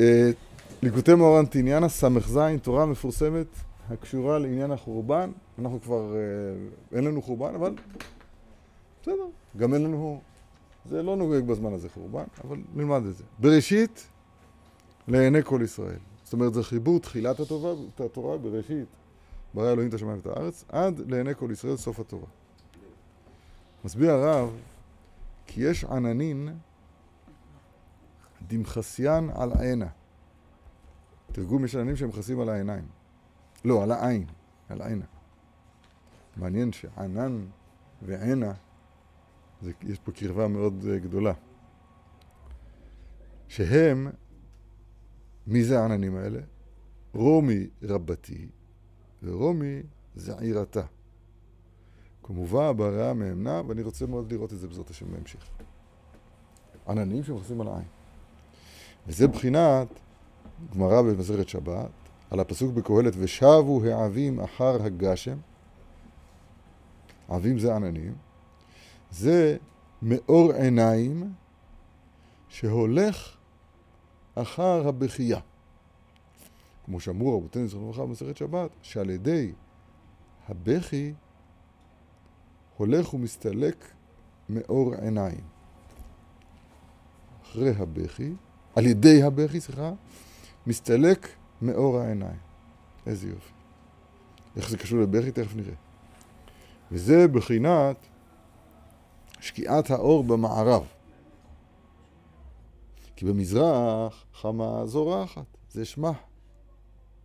אה, ליקוטי מורנט עניין הס"ז, תורה מפורסמת הקשורה לעניין החורבן. אנחנו כבר, אה, אין לנו חורבן, אבל בסדר, גם אין לנו, זה לא נוגע בזמן הזה חורבן, אבל נלמד את זה. בראשית, לעיני כל ישראל. זאת אומרת, זה חיבור תחילת הטובה, התורה בראשית, ברא אלוהים את השמיים ואת הארץ, עד לעיני כל ישראל סוף התורה. מסביר הרב, כי יש עננין דמחסיין על עינה. תרגום יש עננים שהם מכסים על העיניים. לא, על העין, על עינה. מעניין שענן ועינה, זה, יש פה קרבה מאוד uh, גדולה. שהם, מי זה העננים האלה? רומי רבתי ורומי זעירתה. כמובן בהרעה מאמנה, ואני רוצה מאוד לראות את זה בעזרת השם בהמשך. עננים שמכסים על העין. וזה בחינת גמרא במסכת שבת, על הפסוק בקהלת, ושבו העבים אחר הגשם, עבים זה עננים, זה מאור עיניים שהולך אחר הבכייה. כמו שאמרו רבותינו זכרונו לברכה במסכת שבת, שעל ידי הבכי הולך ומסתלק מאור עיניים. אחרי הבכי, על ידי הבכי, סליחה, מסתלק מאור העיניים. איזה יופי. איך זה קשור לבכי? תכף נראה. וזה בחינת שקיעת האור במערב. כי במזרח חמה זורחת, זה שמה.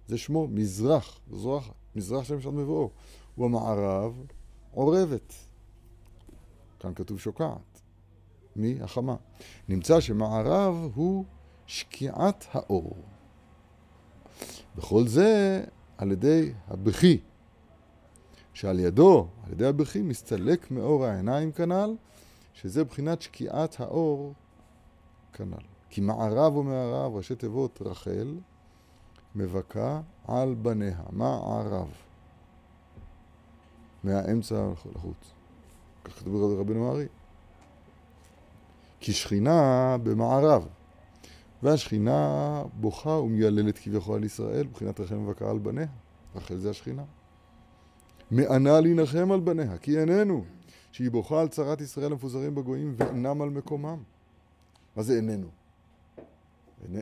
זה שמו, מזרח, זורחת. מזרח שם שם מבואו. ובמערב עורבת. כאן כתוב שוקעת. מי? החמה. נמצא שמערב הוא שקיעת האור. וכל זה על ידי הבכי, שעל ידו, על ידי הבכי, מסתלק מאור העיניים כנ"ל, שזה בחינת שקיעת האור כנ"ל. כי מערב ומערב, ראשי תיבות רחל, מבכה על בניה. מערב. מהאמצע לחוץ. כך כתוב רבינו הארי. כי שכינה במערב. והשכינה בוכה ומייללת כביכול על ישראל, מבחינת רחל מבכה על בניה. רחל זה השכינה. מענה להנחם על בניה, כי איננו, שהיא בוכה על צרת ישראל המפוזרים בגויים ואינם על מקומם. מה זה איננו?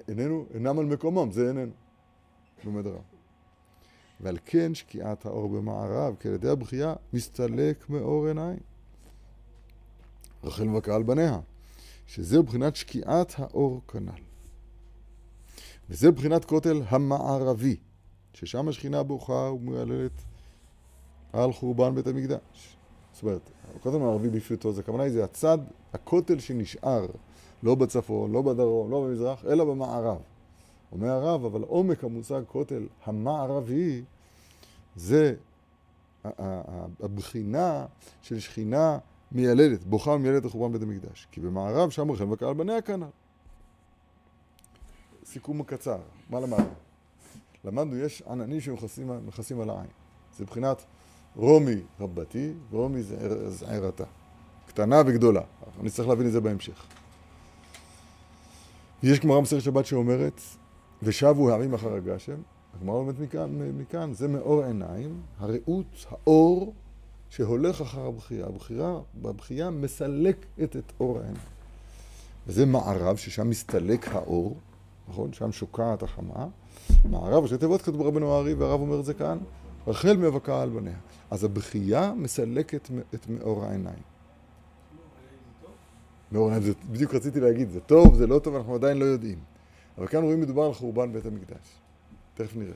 איננו, אינם על מקומם, זה איננו. לומד הרב. ועל כן שקיעת האור במערב, כי על ידי הבכייה, מסתלק מאור עיניים. רחל מבכה על בניה, שזה מבחינת שקיעת האור כנ"ל. וזה מבחינת כותל המערבי, ששם השכינה בוכה ומהללת על חורבן בית המקדש. זאת אומרת, הכותל המערבי בפשוטו, זה הכוונה היא זה הצד, הכותל שנשאר, לא בצפון, לא בדרום, לא במזרח, אלא במערב. אומר הרב, אבל עומק המושג כותל המערבי זה הבחינה של שכינה מיילדת, בוכה ומיילדת לחורבן בית המקדש. כי במערב שם רחל וקהל בניה כנ"ל. סיכום קצר, מה למדנו? למדנו, יש עננים שמכסים על העין. זה מבחינת רומי רבתי ורומי זעירתה. קטנה וגדולה. אני צריך להבין את זה בהמשך. יש גמרא מסכת שבת שאומרת, ושבו הערים אחר הגשם. הגמרא אומרת מכאן, מכאן, זה מאור עיניים, הרעות, האור, שהולך אחר הבחייה. הבחירה, בבחייה מסלקת את אור העיניים. וזה מערב, ששם מסתלק האור. נכון? שם שוקעת החמה. מערב, ראשי תיבות כתוב רבנו הארי, והרב אומר את זה כאן, רחל מבכה על בניה. אז הבכייה מסלקת את מאור העיניים. מאור העיניים, זה בדיוק רציתי להגיד, זה טוב, זה לא טוב, אנחנו עדיין לא יודעים. אבל כאן רואים מדובר על חורבן בית המקדש. תכף נראה.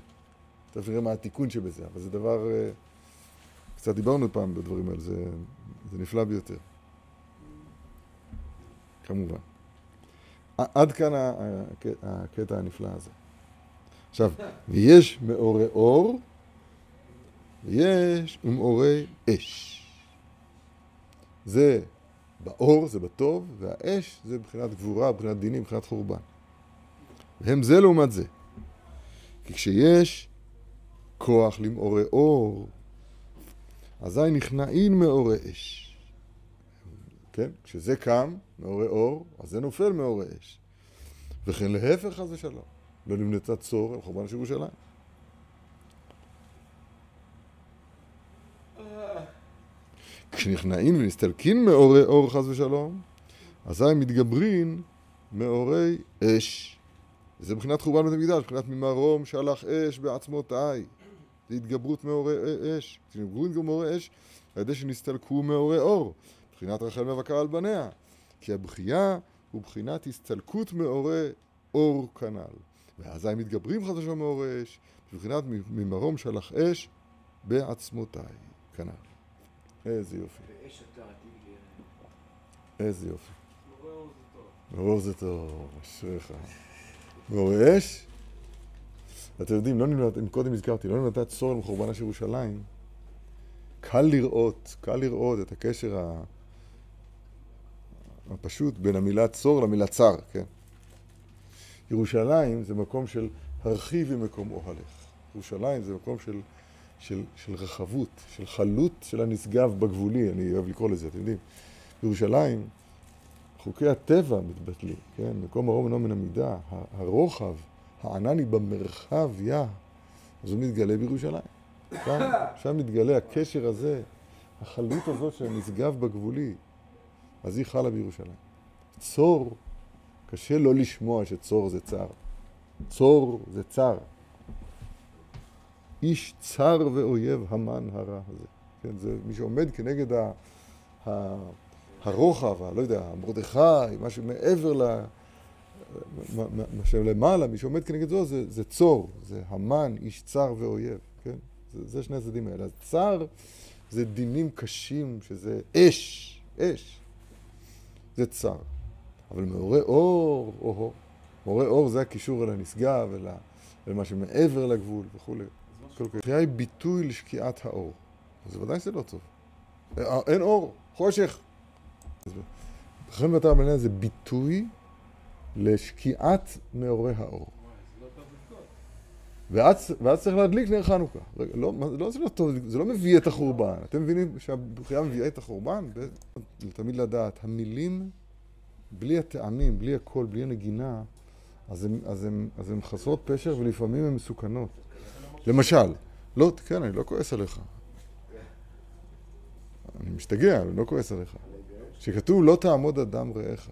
תכף נראה מה התיקון שבזה, אבל זה דבר... אה, קצת דיברנו פעם בדברים האלה, זה, זה נפלא ביותר. כמובן. עד כאן הקטע הנפלא הזה. עכשיו, ויש מאורי אור, ויש מאורי אש. זה באור, זה בטוב, והאש זה מבחינת גבורה, מבחינת דינים, מבחינת חורבן. והם זה לעומת זה. כי כשיש כוח למאורי אור, אזי נכנעין מאורי אש. כן? כשזה קם, מאורי אור, אז זה נופל מאורי אש. וכן להפך חס ושלום. לא נמנתה צור על חורבן של ירושלים. כשנכנעים ונסתלקין מאורי אור חס ושלום, אזי מתגברין מאורי אש. וזה מבחינת חורבן בית המקדש, מבחינת ממרום שלח אש בעצמותיי. זה התגברות מאורי אש. כשנגברו גם מאורי אש, על ידי שנסתלקו מאורי אור. מבחינת רחל מבקר על בניה. כי הבכייה הוא בחינת הסתלקות מאורי אור כנ"ל. ואזי מתגברים ושלום מאורי אש, מבחינת ממרום שלח אש בעצמותיי כנ"ל. איזה יופי. איזה יופי. מעורר זה טוב, אשריך. מעורר אש? אתם יודעים, לא נמלט, אם קודם הזכרתי, לא נמלטה צור על מחורבנה של ירושלים, קל לראות, קל לראות את הקשר הפשוט בין המילה צור למילה צר, כן? ירושלים זה מקום של הרחיבי מקום אוהלך. ירושלים זה מקום של, של, של רחבות, של חלות של הנשגב בגבולי, אני אוהב לקרוא לזה, אתם יודעים. בירושלים חוקי הטבע מתבטלים, כן? מקום הרום אינו מן המידה, הרוחב, הענני במרחב יא, אז הוא מתגלה בירושלים. שם, שם מתגלה הקשר הזה, החלות הזאת של הנשגב בגבולי, אז היא חלה בירושלים. צור, קשה לא לשמוע שצור זה צר. צור זה צר. איש צר ואויב המן הרע הזה. כן, זה מי שעומד כנגד ה, ה, הרוחב, הלא יודע, מרדכי, משהו מעבר ל... מה שלמעלה, מי שעומד כנגד זו, זה, זה צור, זה המן, איש צר ואויב, כן? זה, זה שני הצדדים האלה. אז צר זה דינים קשים, שזה אש, אש. זה צר. אבל מעורר אור, או-הו. מעורר אור זה הקישור אל הנשגב, אל, מה שמעבר לגבול וכולי. קריאה היא ביטוי לשקיעת האור. אז ודאי שזה לא טוב. אין אור, חושך. לכן מטר הבניין זה ביטוי לשקיעת מאורי האור. ואז, ואז צריך להדליק נר חנוכה. רגע, לא, לא, זה לא טוב, זה לא מביא את החורבן. אתם מבינים שהבחירה מביאה את החורבן? תמיד לדעת, המילים, בלי הטעמים, בלי הקול, בלי הנגינה, אז הן חסרות פשר ולפעמים הן מסוכנות. למשל, לא, כן, אני לא כועס עליך. אני משתגע, אני לא כועס עליך. כשכתוב לא תעמוד על דם רעך.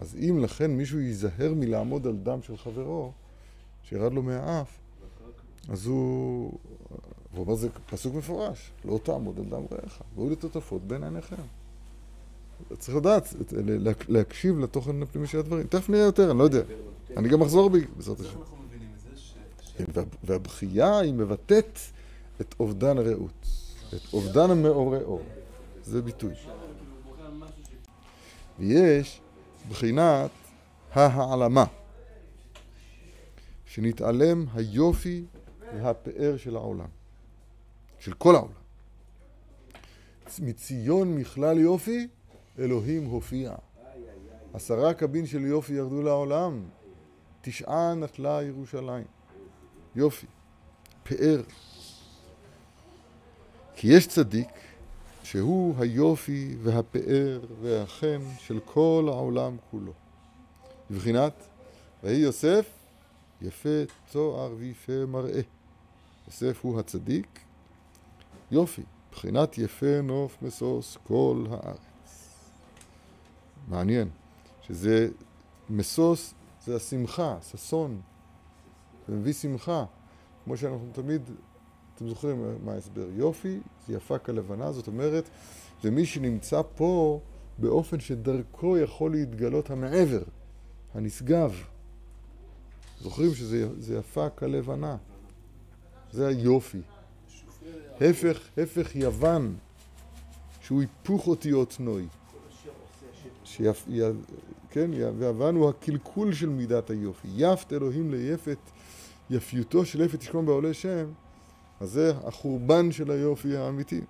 אז אם לכן מישהו ייזהר מלעמוד על דם של חברו, שירד לו מהאף, אז הוא... הוא אומר, זה פסוק מפורש, לא תעמוד על דם רעך, והוא לטוטפות בין עיניכם. צריך לדעת, להקשיב לתוכן הפנימי של הדברים. תכף נראה יותר, אני לא יודע. אני גם אחזור בי, בעזרת השם. כן, והבכייה היא מבטאת את אובדן הרעות, את אובדן המעורי אור. זה ביטוי. ויש בחינת ההעלמה, שנתעלם היופי והפאר של העולם, של כל העולם. מציון מכלל יופי, אלוהים הופיע. עשרה קבין של יופי ירדו לעולם, תשעה נטלה ירושלים. יופי, פאר. כי יש צדיק שהוא היופי והפאר והחן של כל העולם כולו. בבחינת, ויהי יוסף יפה תואר ויפה מראה. יוסף הוא הצדיק, יופי, בחינת יפה נוף משוש כל הארץ. מעניין, שזה משוש זה השמחה, ששון, זה מביא שמחה, כמו שאנחנו תמיד אתם זוכרים מה ההסבר? יופי, זה יפה כלבנה, זאת אומרת, זה מי שנמצא פה באופן שדרכו יכול להתגלות המעבר, הנשגב. זוכרים שזה יפה כלבנה. זה היופי. הפך, הפך יוון, שהוא היפוך אותיות נוי. שיפ... י... כן, ויוון הוא הקלקול של מידת היופי. יפת אלוהים ליפת, יפיותו של יפת תשכון בעולה שם. אז זה החורבן של היופי האמיתי.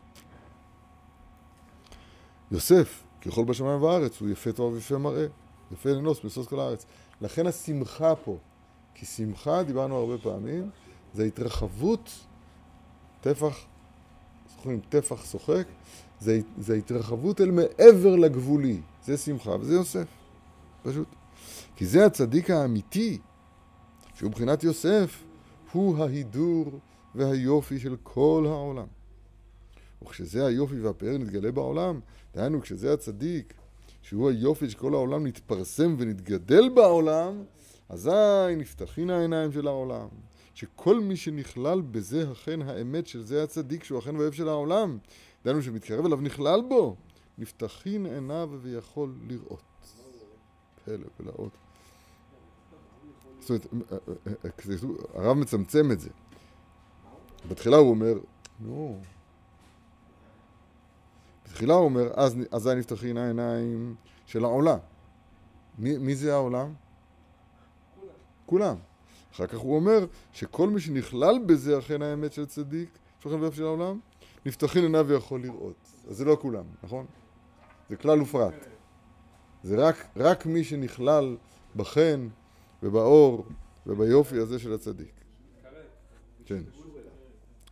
יוסף, ככל בשמיים ובארץ, הוא יפה טוב ויפה מראה, יפה לנוס משוש כל הארץ. לכן השמחה פה, כי שמחה, דיברנו הרבה פעמים, זה התרחבות, טפח, זוכרים, טפח שוחק, זה, זה התרחבות אל מעבר לגבולי, זה שמחה וזה יוסף, פשוט. כי זה הצדיק האמיתי, שהוא מבחינת יוסף, הוא ההידור והיופי של כל העולם. וכשזה היופי והפאר נתגלה בעולם, דהיינו כשזה הצדיק, שהוא היופי של כל העולם נתפרסם ונתגדל בעולם, אזי נפתחין העיניים של העולם. שכל מי שנכלל בזה אכן האמת של זה הצדיק שהוא אכן ואוהב של העולם, דהיינו שמתקרב אליו נכלל בו, נפתחין עיניו ויכול לראות. פלא פלאות. זאת אומרת, הרב מצמצם את זה. בתחילה הוא אומר, נו, בתחילה הוא אומר, אז, אזי נפתחין העיניים של העולם. מי, מי זה העולם? כולם. אחר כך הוא אומר שכל מי שנכלל בזה אכן האמת של צדיק, שוכן ואיפה של העולם, נפתחין עיניו ויכול לראות. אז זה לא כולם, נכון? זה כלל ופרט. זה רק, רק מי שנכלל בחן ובאור וביופי הזה של הצדיק. כן.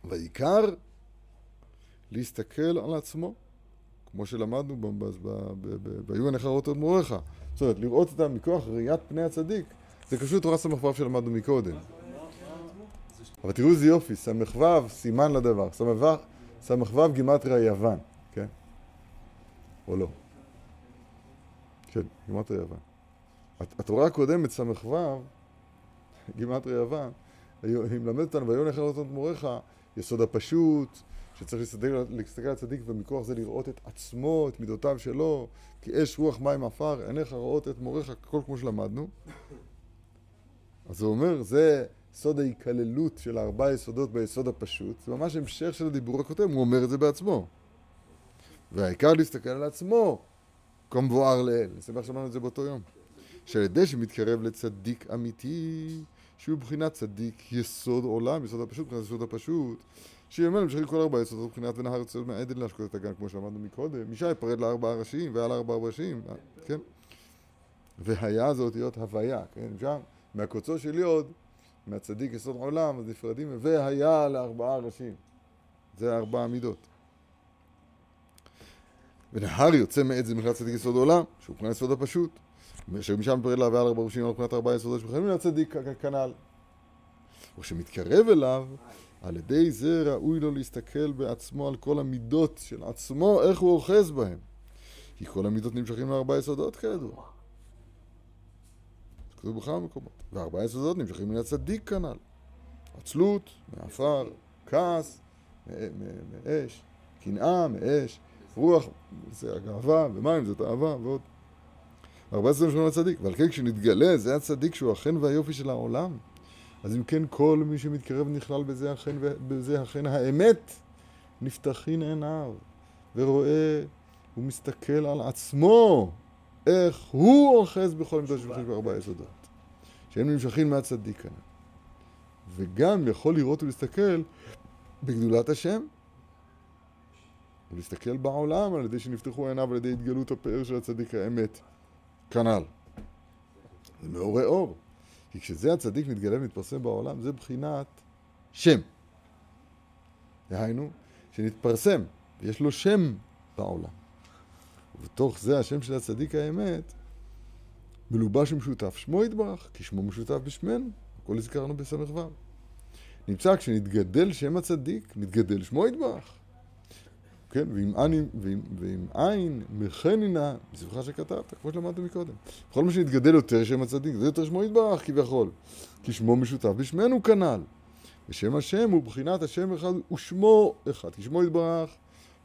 והעיקר להסתכל על עצמו, כמו שלמדנו ב"היו עיניך לראות את מוריך". זאת אומרת, לראות אותם מכוח ראיית פני הצדיק, זה קשור לתורה סמ"ו שלמדנו מקודם. אבל תראו איזה יופי, סמ"ו סימן לדבר, סמ"ו גימטריה יוון, כן? או לא? כן, גימטריה יוון. התורה הקודמת, סמ"ו, גימטריה יוון, היא מלמדת אותנו, איך לראות את מוריך, יסוד הפשוט, שצריך להסתכל, להסתכל על הצדיק ומכוח זה לראות את עצמו, את מידותיו שלו, כי אש, רוח, מים, עפר, עיניך רואות את מוריך, הכל כמו שלמדנו. אז הוא אומר, זה סוד ההיכללות של ארבע יסודות ביסוד הפשוט, זה ממש המשך של הדיבור הקודם, הוא אומר את זה בעצמו. והעיקר להסתכל על עצמו, כמבואר לאל. נשמח שמענו את זה באותו יום. שעל ידי שמתקרב לצדיק אמיתי, שהוא מבחינת צדיק יסוד עולם, יסוד הפשוט, מבחינת יסוד הפשוט, שיאמר למשכים כל ארבע יסודות מבחינת ונהר יוצא מהעדן להשקות את הגן, כמו שאמרנו מקודם, משי יפרד לארבעה ראשים, ועל ארבעה ראשים, כן? והיה זה אותיות הוויה, כן? שם, מהקוצו של יוד, מהצדיק יסוד עולם, אז נפרדים, והיה לארבעה ראשים. זה ארבע המידות. ונהר יוצא מעץ זה מבחינת צדיק יסוד עולם, שהוא מבחינת יסוד הפשוט. שמשם פרד להוויה על ארבעה ראשים, מבחינת ארבעה יסודות שמכנים לצדיק כנ"ל. וכשמתקרב אליו, על ידי זה ראוי לו להסתכל בעצמו על כל המידות של עצמו, איך הוא אוחז בהם. כי כל המידות נמשכים לארבעה יסודות כידוע. כתוב בכמה מקומות. וארבעה יסודות נמשכים מן הצדיק כנ"ל. עצלות, מעפר, כעס, מאש, קנאה, מאש, רוח, זה הגאווה, ומים זה תאווה, ועוד. ארבעה יסודות נמשכים מן הצדיק. ועל כן כשנתגלה, זה הצדיק שהוא החן והיופי של העולם. אז אם כן, כל מי שמתקרב נכלל בזה אכן, בזה אכן האמת, נפתחין עיניו, ורואה ומסתכל על עצמו, איך הוא אוחז בכל מידות של ארבעה יסודות. שהם נמשכים מהצדיק כאן. וגם יכול לראות ולהסתכל בגדולת השם. ולהסתכל בעולם על ידי שנפתחו עיניו על ידי התגלות הפאר של הצדיק האמת. כנ"ל. זה מעורר אור. כי כשזה הצדיק מתגלה ומתפרסם בעולם, זה בחינת שם. דהיינו, שנתפרסם, יש לו שם בעולם. ובתוך זה השם של הצדיק האמת מלובש ומשותף שמו יתברך, כי שמו משותף בשמנו, הכל הזכרנו בס"ו. נמצא כשנתגדל שם הצדיק, נתגדל שמו יתברך. כן, ועם, עין, ועם, ועם עין מחנינה, מסביבך שכתבת, כמו שלמדנו מקודם. בכל מה שנתגדל יותר שם הצדיק, זה יותר שמו יתברך כביכול. כי שמו משותף בשמנו כנ"ל. ושם השם הוא בחינת השם אחד ושמו אחד. כי שמו יתברך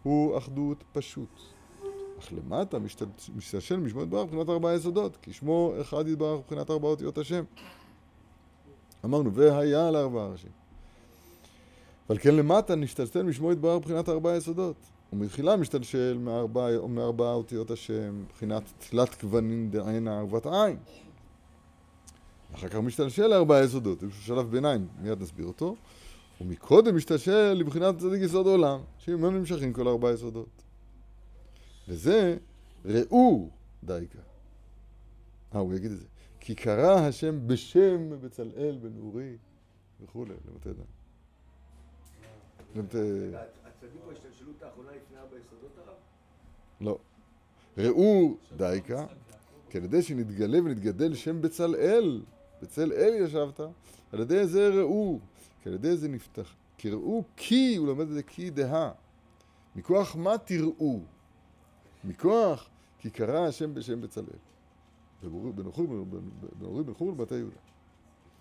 הוא אחדות פשוט. אך למטה משתלשל משמו יתברך מבחינת ארבעה יסודות, כי שמו אחד יתברך מבחינת ארבע אותיות השם. אמרנו, והיה לארבעה ראשים. ועל כן למטה נשתלשל משמו יתברך מבחינת ארבעה יסודות. ומתחילה משתלשל מארבע, מארבע אותיות השם, מבחינת תלת כוונין דעינה ערוות עין. אחר כך משתלשל לארבעה יסודות, זה שלב ביניים, מיד נסביר אותו. ומקודם משתלשל לבחינת צדיק יסוד עולם, שממנו נמשכים כל ארבעה יסודות. וזה ראו דייקה. אה, הוא יגיד את זה. כי קרא השם בשם בצלאל בנעורי וכולי, למתי דם. למתי... הצדיק הוא ההשתלשלות האחרונה לפני ארבע יסודות הרב? לא. ראו דייקה, כי על ידי שנתגלה ונתגדל שם בצלאל, בצל אל ישבת, על ידי זה ראו, כי על ידי זה נפתח. כי ראו כי, הוא לומד את זה כי דהה. מכוח מה תראו? מכוח כי קרא השם בשם בצלאל. בן חור ובתי יהודה.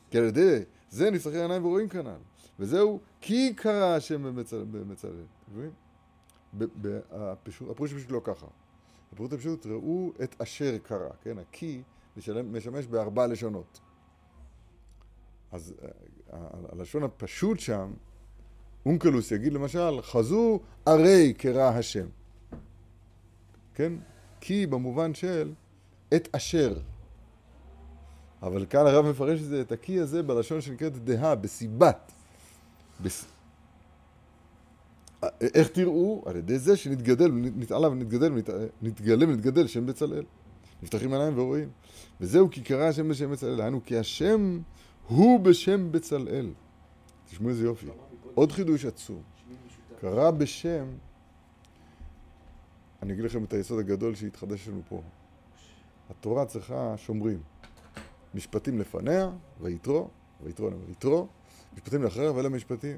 כי על ידי זה נפתחי העיניים ורואים כנ"ל. וזהו כי קרא השם במצלאל. הפירוש פשוט לא ככה. הפירוש פשוט ראו את אשר קרא, כן? הכי משמש בארבע לשונות. אז אה, הלשון הפשוט שם, אונקלוס יגיד למשל, חזו הרי קרא השם. כן? כי במובן של את אשר. אבל כאן הרב מפרש את זה, את הכי הזה בלשון שנקראת דהה, בסיבת. בס... איך תראו? על ידי זה שנתגדל, נתעלה ונתגדל, נתגלה ונתגדל שם בצלאל. נפתחים עיניים ורואים. וזהו כי קרא השם בשם בצלאל. היינו כי השם הוא בשם בצלאל. תשמעו איזה יופי. עוד חידוש עצום. קרא בשם, אני אגיד לכם את היסוד הגדול שהתחדש לנו פה. התורה צריכה שומרים. משפטים לפניה, ויתרו, ויתרו, ויתרו, משפטים לאחריה ואלה משפטים.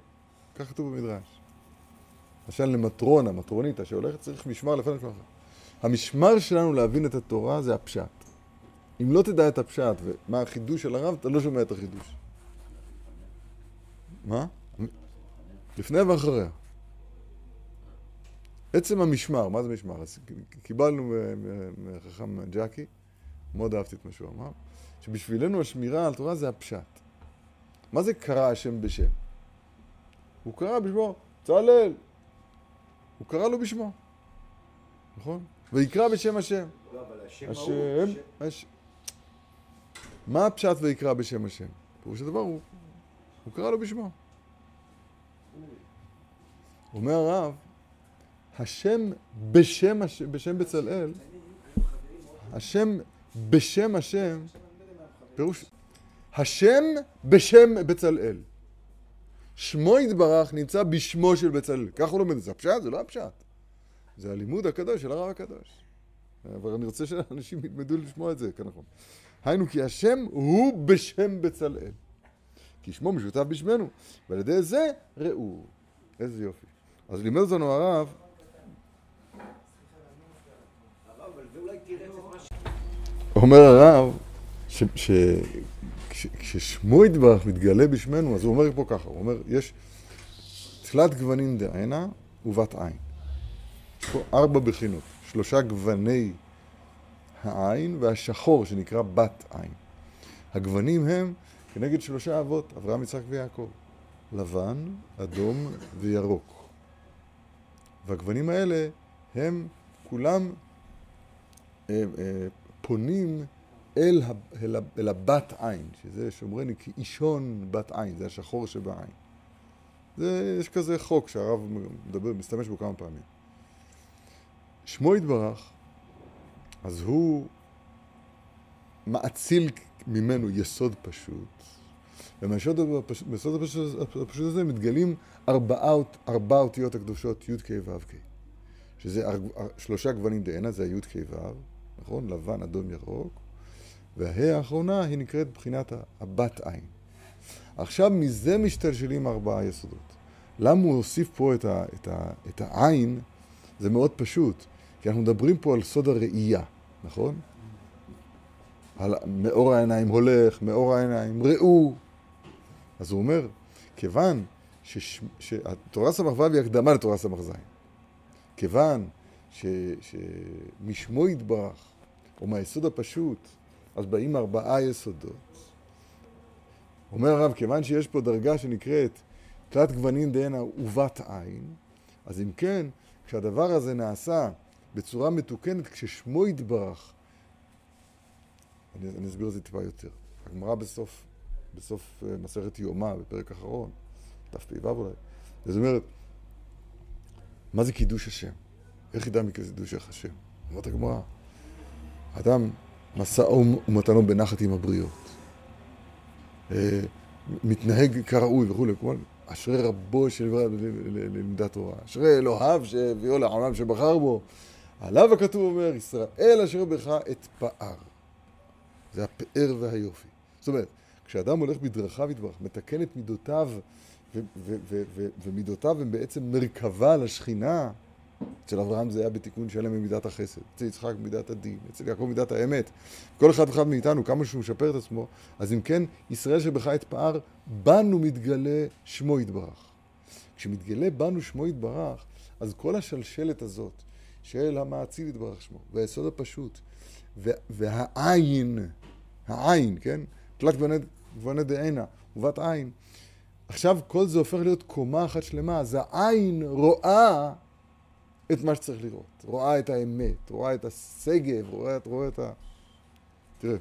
כך כתוב במדרש. למשל למטרונה, מטרוניתא שהולכת, צריך משמר לפני משמר אחר. המשמר שלנו להבין את התורה זה הפשט. אם לא תדע את הפשט ומה החידוש של הרב, אתה לא שומע את החידוש. מה? לפני ואחריה. עצם המשמר, מה זה משמר? אז קיבלנו מחכם ג'קי, מאוד אהבתי את מה שהוא אמר, שבשבילנו השמירה על תורה זה הפשט. מה זה קרא השם בשם? הוא קרא בשמו, צהלל. הוא קרא לו בשמו, נכון? ויקרא בשם השם. לא, אבל השם השם, מה הפשט ויקרא בשם השם? פירוש הדבר הוא, הוא קרא לו בשמו. אומר הרב, השם בשם, בשם בצלאל, השם בשם השם, פירוש, השם בשם בצלאל. שמו יתברך נמצא בשמו של בצלאל. ככה הוא לומד זה. הפשט זה לא הפשט. זה הלימוד הקדוש של הרב הקדוש. אבל אני רוצה שאנשים ילמדו לשמוע את זה כנכון. היינו כי השם הוא בשם בצלאל. כי שמו משותף בשמנו. ועל ידי זה ראו. איזה יופי. אז לימד אותנו הרב אומר הרב שכששמו יתברך מתגלה בשמנו, אז הוא אומר פה ככה, הוא אומר, יש תלת גוונים דענה ובת עין. יש פה ארבע בחינות, שלושה גווני העין והשחור שנקרא בת עין. הגוונים הם כנגד שלושה אבות, אברהם, יצחק ויעקב. לבן, אדום וירוק. והגוונים האלה הם כולם אה, אה, פונים אל, אל, אל הבת עין, שזה שומרני כאישון בת עין, זה השחור שבעין. זה, יש כזה חוק שהרב מדבר, מסתמש בו כמה פעמים. שמו יתברך, אז הוא מאציל ממנו יסוד פשוט, ומהיסוד הפשוט, הפשוט הזה מתגלים ארבע, אותיות הקדושות י"ק ו"ק, שזה שלושה גוונים דהנה, זה הי"ק ו"ו, נכון? לבן, אדום, ירוק, וההא האחרונה היא נקראת בחינת הבת עין. עכשיו מזה משתלשלים ארבעה יסודות. למה הוא הוסיף פה את, ה, את, ה, את העין? זה מאוד פשוט, כי אנחנו מדברים פה על סוד הראייה, נכון? על מאור העיניים הולך, מאור העיניים ראו. אז הוא אומר, כיוון שהתורה ס"ו היא הקדמה לתורה ס"ז, כיוון ש, שמשמו יתברך, או מהיסוד הפשוט, אז באים ארבעה יסודות. אומר הרב, כיוון שיש פה דרגה שנקראת תלת גוונים דהנה ובת עין, אז אם כן, כשהדבר הזה נעשה בצורה מתוקנת, כששמו יתברך, אני, אני אסביר את זה טיפה יותר. הגמרא בסוף, בסוף uh, מסכת יומא, בפרק אחרון, תפ"ו אולי, זאת אומרת, מה זה קידוש השם? איך ידע מקידוש השם? אומרת הגמרא, אדם משאו ומתנו בנחת עם הבריות. אה, מתנהג כראוי וכולי, כמו אשרי רבו של ללמידת תורה, אשרי אלוהיו שהביאו לעולם שבחר בו. עליו הכתוב אומר, ישראל אשר בך את פאר. זה הפאר והיופי. זאת אומרת, כשאדם הולך בדרכיו יתברך, מתקן את מידותיו, ומידותיו הן בעצם מרכבה לשכינה, אצל אברהם זה היה בתיקון שלם במידת החסד, אצל יצחק במידת הדין, אצל יעקב במידת האמת. כל אחד ואחד מאיתנו, כמה שהוא משפר את עצמו, אז אם כן, ישראל שבך אתפאר, בנו מתגלה שמו יתברך. כשמתגלה בנו שמו יתברך, אז כל השלשלת הזאת של המעציל יתברך שמו, והיסוד הפשוט, והעין, העין, כן? תלת גווני דעינה, ובת עין. עכשיו כל זה הופך להיות קומה אחת שלמה, אז העין רואה את מה שצריך לראות. רואה את האמת, רואה את השגב, רואה, רואה את ה... תראה.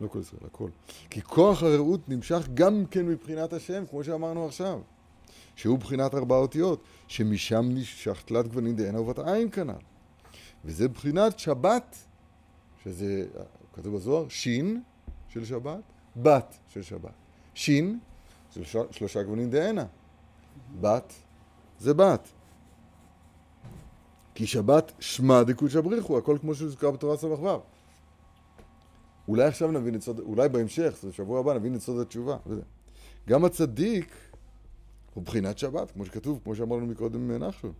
לא כל ישראל, הכל. כי כוח הרעות נמשך גם כן מבחינת השם, כמו שאמרנו עכשיו. שהוא בחינת ארבע אותיות, שמשם נמשך תלת גוונים דהנה ובת עין כנ"ל. וזה בחינת שבת, שזה, כתוב בזוהר, שין של שבת, בת של שבת. שין, שלושה, שלושה גוונים דהנה. בת זה בת. כי שבת שמע דקודשא בריחו, הכל כמו שהוזכר בתורה ס"ו. אולי עכשיו נבין את סוד, אולי בהמשך, זה שבוע הבא, נבין את סוד התשובה. וזה. גם הצדיק הוא בחינת שבת, כמו שכתוב, כמו שאמרנו מקודם נחשון.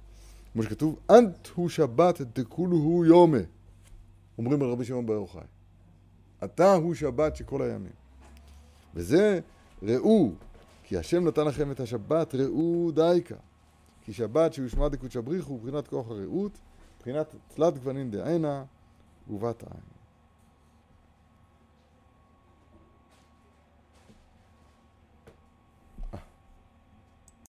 כמו שכתוב, אנט הוא שבת דכולו הוא יומה. אומרים על רבי שמעון בר יוחאי. אתה הוא שבת שכל הימים. וזה, ראו, כי השם נתן לכם את השבת, ראו דייקה. כי שבת שיושמע דקודשא בריחו הוא בחינת כוח הרעות, בחינת תלת גוונים דעינה ובת עין.